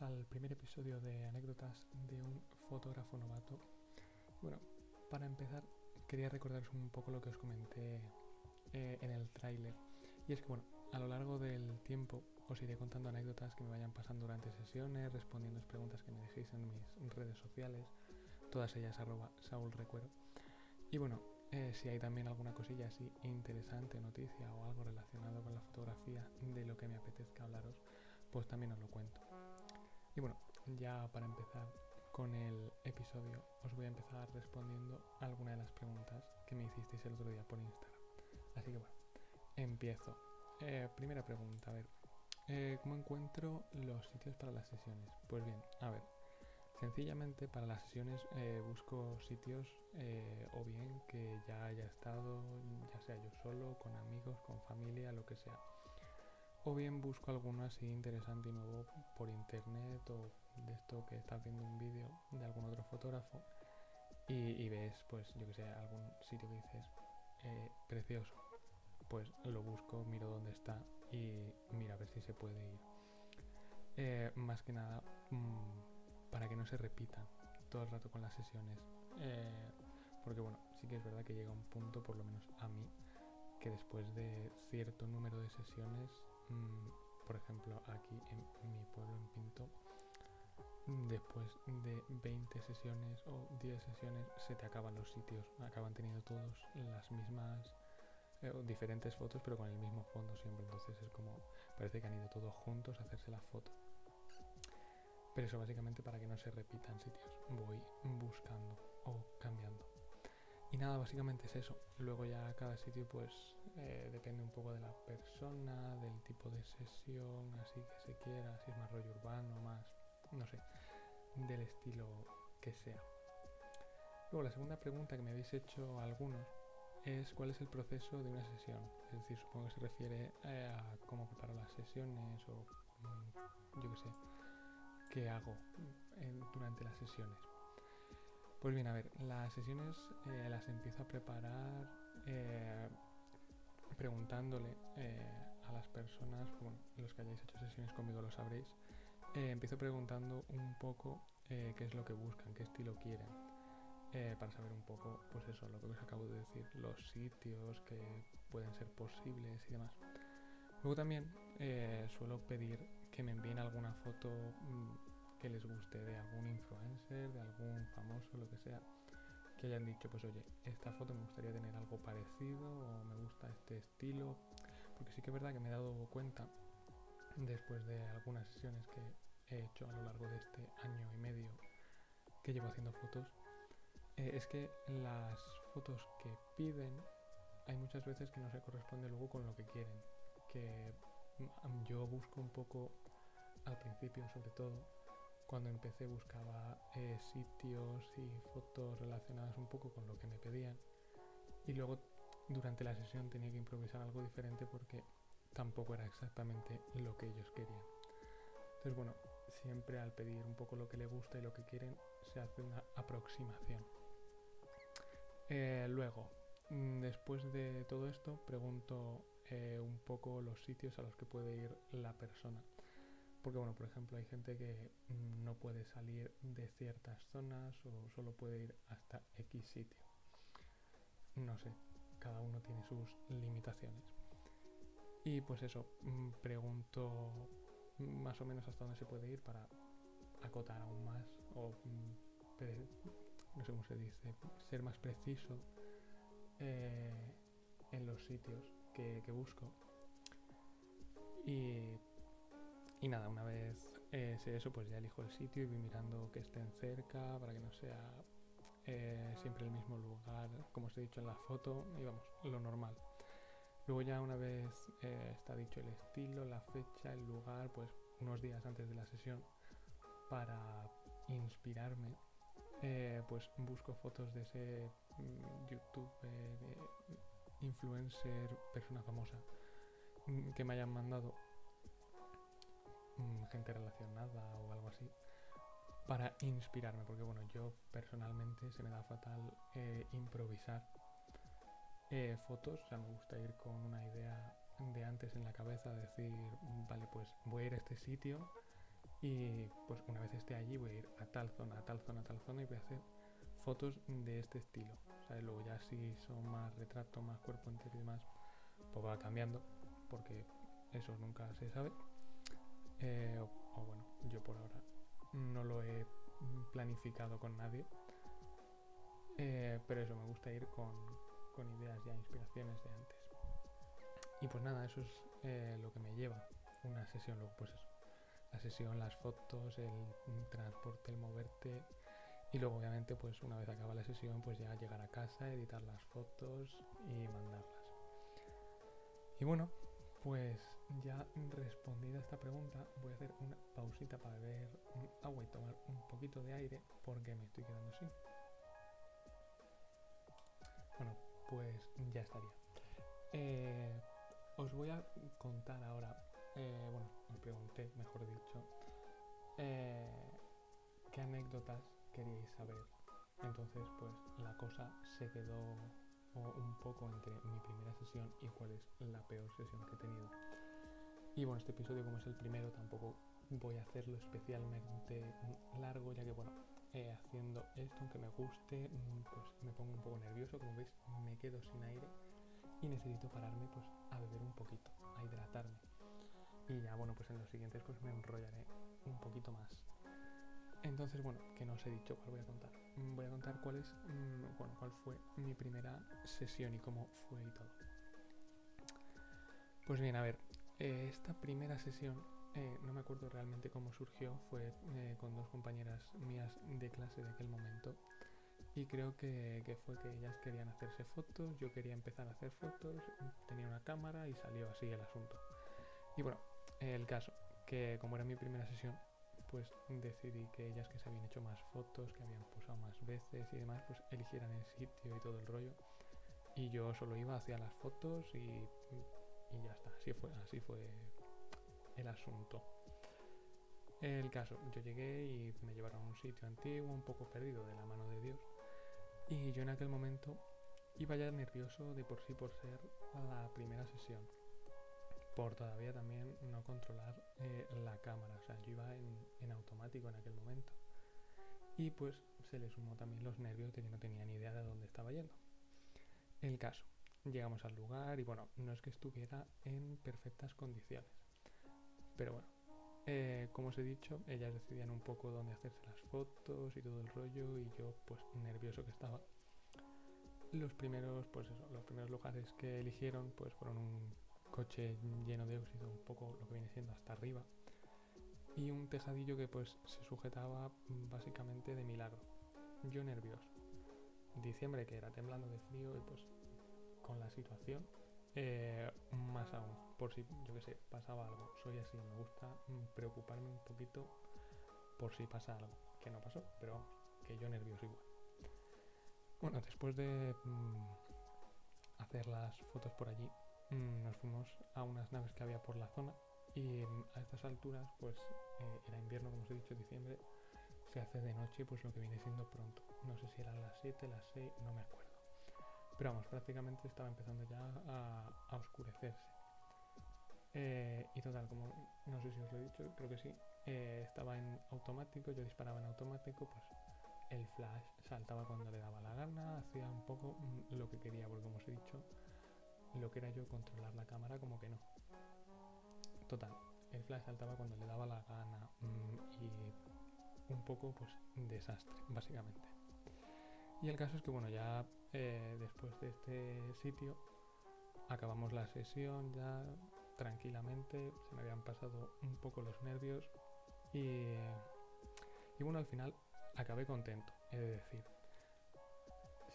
al primer episodio de anécdotas de un fotógrafo novato. Bueno, para empezar quería recordaros un poco lo que os comenté eh, en el tráiler. Y es que bueno, a lo largo del tiempo os iré contando anécdotas que me vayan pasando durante sesiones, respondiendo preguntas que me dejéis en mis redes sociales, todas ellas arroba. Y bueno, eh, si hay también alguna cosilla así interesante, noticia o algo relacionado con la fotografía de lo que me apetezca hablaros, pues también os lo cuento. Y bueno, ya para empezar con el episodio, os voy a empezar respondiendo algunas de las preguntas que me hicisteis el otro día por Instagram. Así que bueno, empiezo. Eh, primera pregunta, a ver, eh, ¿cómo encuentro los sitios para las sesiones? Pues bien, a ver, sencillamente para las sesiones eh, busco sitios o bien que ya haya estado, ya sea yo solo, con amigos, con familia, lo que sea o bien busco alguno así interesante y nuevo por internet o de esto que estás viendo un vídeo de algún otro fotógrafo y, ves pues yo que sé algún sitio que dices eh, precioso. Pues lo busco miro dónde está y mira a ver si se puede ir. Eh, más que nada mm, para que no se repitan todo el rato con las sesiones. Eh, porque bueno sí que es verdad que llega un punto por lo menos a mí que después de cierto número de sesiones Mm, por ejemplo, aquí en mi pueblo, en Pinto, después de 20 sesiones o 10 sesiones se te acaban los sitios, acaban teniendo todos las mismas eh, diferentes fotos pero con el mismo fondo siempre, entonces es como parece que han ido todos juntos a hacerse la foto. Pero eso básicamente para que no se repitan sitios, voy buscando o cambiando. Y nada, básicamente es eso. Luego ya cada sitio pues eh, depende un poco de la persona, del tipo de sesión, así que se quiera, si es más rollo urbano, más, no sé, del estilo que sea. Luego la segunda pregunta que me habéis hecho algunos es cuál es el proceso de una sesión. Es decir, supongo que se refiere eh, a cómo preparo las sesiones o mm, yo qué sé, qué hago durante las sesiones. Pues bien, a ver, las sesiones eh, las empiezo a preparar eh, preguntándole eh, a las personas, bueno, los que hayáis hecho sesiones conmigo lo sabréis, empiezo preguntando un poco qué es lo que buscan, qué estilo quieren, para saber un poco, pues eso, lo que os acabo de decir, los sitios que pueden ser posibles y demás. Luego también suelo pedir que me envíen alguna foto mm, que les guste de algún influencer, de algún famoso, lo que sea, que hayan dicho, pues oye, esta foto me gustaría tener algo parecido o me gusta este estilo, porque sí que es verdad que me he dado cuenta después de algunas sesiones que he hecho a lo largo de este año y medio que llevo haciendo fotos, eh, es que las fotos que piden hay muchas veces que no se corresponde luego con lo que quieren, que mm, yo busco un poco al principio sobre todo cuando empecé buscaba eh, sitios y fotos relacionadas un poco con lo que me pedían y luego durante la sesión tenía que improvisar algo diferente porque tampoco era exactamente lo que ellos querían. Entonces bueno, siempre al pedir un poco lo que le gusta y lo que quieren se hace una aproximación. Eh, luego, mm, después de todo esto, pregunto eh, un poco los sitios a los que puede ir la persona. Porque, bueno, por ejemplo, hay gente que no puede salir de ciertas zonas o solo puede ir hasta X sitio. No sé, cada uno tiene sus limitaciones. Y pues eso, mm, pregunto más o menos hasta dónde se puede ir para acotar aún más o mm, no sé cómo se dice, ser más preciso eh, en los sitios que, que busco. Y y nada, una vez eh, sé eso, pues ya elijo el sitio y voy mirando que estén cerca para que no sea eh, siempre el mismo lugar, como os he dicho en la foto, y vamos, lo normal. Luego ya una vez eh, está dicho el estilo, la fecha, el lugar, pues unos días antes de la sesión, para inspirarme, pues busco fotos de ese mm, YouTube influencer, persona famosa mm, que me hayan mandado gente relacionada o algo así para inspirarme, porque bueno, yo personalmente se me da fatal eh, improvisar eh, fotos, o sea, me gusta ir con una idea de antes en la cabeza, decir, vale, pues voy a ir a este sitio Y pues una vez esté allí voy a ir a tal zona, a tal zona, a tal zona y voy a hacer fotos de este estilo. ¿sabes? Luego ya si son más retrato, más cuerpo entero y demás, pues va cambiando porque eso nunca se sabe. Eh, o, bueno, yo por ahora no lo he planificado con nadie. Eh, pero eso, me gusta ir con, con ideas ya, inspiraciones de antes. Y pues nada, eso es eh, lo que me lleva una sesión. Luego, pues eso, la sesión, las fotos, el transporte, el moverte. Y luego, obviamente, pues una vez acaba la sesión, pues ya llegar a casa, editar las fotos y mandarlas. Y bueno, pues ya respondida esta pregunta, voy a hacer una pausita para beber agua y tomar un poquito de aire porque me estoy quedando sin. Bueno, pues ya estaría. Eh, os voy a contar ahora, eh, bueno, me pregunté, mejor dicho, eh, qué anécdotas queríais saber. Entonces, pues la cosa se quedó un poco entre mi primera sesión y cuál es la peor sesión que he tenido. Y bueno, este episodio como es el primero tampoco voy a hacerlo especialmente largo, ya que bueno, eh, haciendo esto, aunque me guste, mm, pues me pongo un poco nervioso, como veis me quedo sin aire y necesito pararme pues a beber un poquito, a hidratarme. Y ya bueno, pues en los siguientes pues me enrollaré un poquito más. Entonces, bueno, que no os he dicho cuál voy a contar. Mm, voy a contar cuál es, mm, bueno, cuál fue mi primera sesión y cómo fue y todo. Pues bien, a ver, eh, esta primera sesión, eh, no me acuerdo realmente cómo surgió, fue eh, con dos compañeras mías de clase de aquel momento. Y creo que, que, fue que ellas querían hacerse fotos, yo quería empezar a hacer fotos, tenía una cámara y salió así el asunto. Y bueno, el caso, que como era mi primera sesión, pues decidí que ellas que se habían hecho más fotos, que habían posado más veces y demás, pues eligieran el sitio y todo el rollo. Y yo solo iba hacia las fotos y, y ya está. Así fue, así fue el asunto. El caso, yo llegué y me llevaron a un sitio antiguo, un poco perdido de la mano de Dios. Y yo en aquel momento iba ya nervioso de por sí por ser la primera sesión por todavía también no controlar eh, la cámara. O sea, yo iba en, automático en aquel momento. Y pues se le sumó también los nervios de que no tenía ni idea de dónde estaba yendo. El caso, llegamos al lugar y bueno, no es que estuviera en perfectas condiciones. Pero bueno, eh, como os he dicho, ellas decidían un poco dónde hacerse las fotos y todo el rollo y yo pues nervioso que estaba. Los primeros, pues eso, los primeros lugares que eligieron pues fueron un coche lleno de óxido, un poco lo que viene siendo hasta arriba, y un tejadillo que pues se sujetaba básicamente de milagro. Yo nervioso. Diciembre que era temblando de frío y pues con la situación eh, más aún, por si yo que sé, pasaba algo. Soy así, me gusta mm, preocuparme un poquito por si pasa algo, que no pasó, pero que yo nervioso igual. Bueno, después de mm, hacer las fotos por allí, Mm, nos fuimos a unas naves que había por la zona y a estas alturas pues eh, era invierno como os he dicho diciembre se hace de noche pues lo que viene siendo pronto no sé si eran las 7 las 6 no me acuerdo pero vamos prácticamente estaba empezando ya a, oscurecerse eh, y total como no sé si os lo he dicho creo que sí eh, estaba en automático yo disparaba en automático pues el flash saltaba cuando le daba la gana hacía un poco mm, lo que quería porque como os he dicho lo que era yo controlar la cámara como que no. Total, el flash saltaba cuando le daba la gana mm, y un poco pues desastre, básicamente. Y el caso es que bueno, ya eh, después de este sitio acabamos la sesión ya tranquilamente, se me habían pasado un poco los nervios y, y bueno, al final acabé contento, he de decir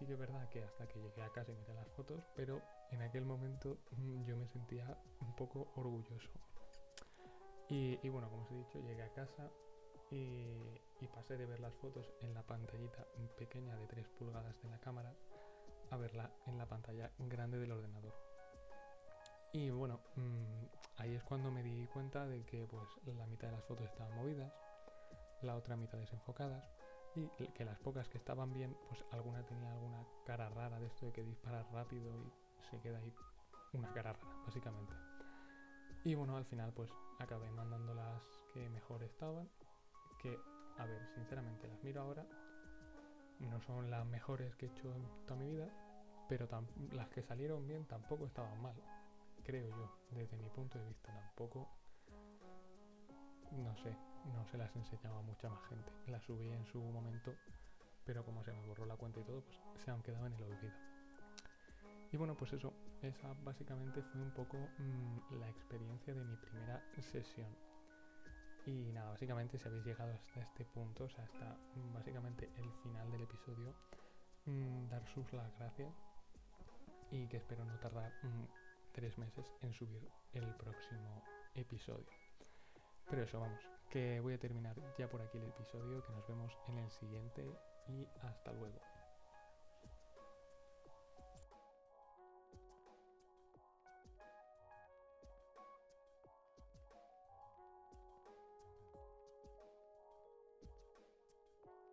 sí que es verdad que hasta que llegué a casa y miré las fotos, pero en aquel momento mm, yo me sentía un poco orgulloso. Y, bueno, como os he dicho, llegué a casa y, pasé de ver las fotos en la pantallita pequeña de 3 pulgadas de la cámara a verla en la pantalla grande del ordenador. Y bueno, mm, ahí es cuando me di cuenta de que pues la mitad de las fotos estaban movidas, la otra mitad desenfocadas y que las pocas que estaban bien, pues alguna tenía alguna cara rara de esto de que disparas rápido y se queda ahí una cara rara, básicamente. Y bueno, al final pues acabé mandando las que mejor estaban, que, a ver, sinceramente las miro ahora, no son las mejores que he hecho en toda mi vida, pero las que salieron bien tampoco estaban mal, creo yo, desde mi punto de vista tampoco, no sé, no se las enseñaba mucha más gente, las subí en su momento, pero como se me borró la cuenta y todo, pues se han quedado en el olvido. Y bueno, pues eso, esa básicamente fue un poco mm, la experiencia de mi primera sesión. Y nada, básicamente si habéis llegado hasta este punto, o sea, hasta mm, básicamente el final del episodio, mm, dar sus las gracias y que espero no tardar tres meses en subir el próximo episodio. Pero eso, vamos, que voy a terminar ya por aquí el episodio, que nos vemos en el siguiente y hasta luego.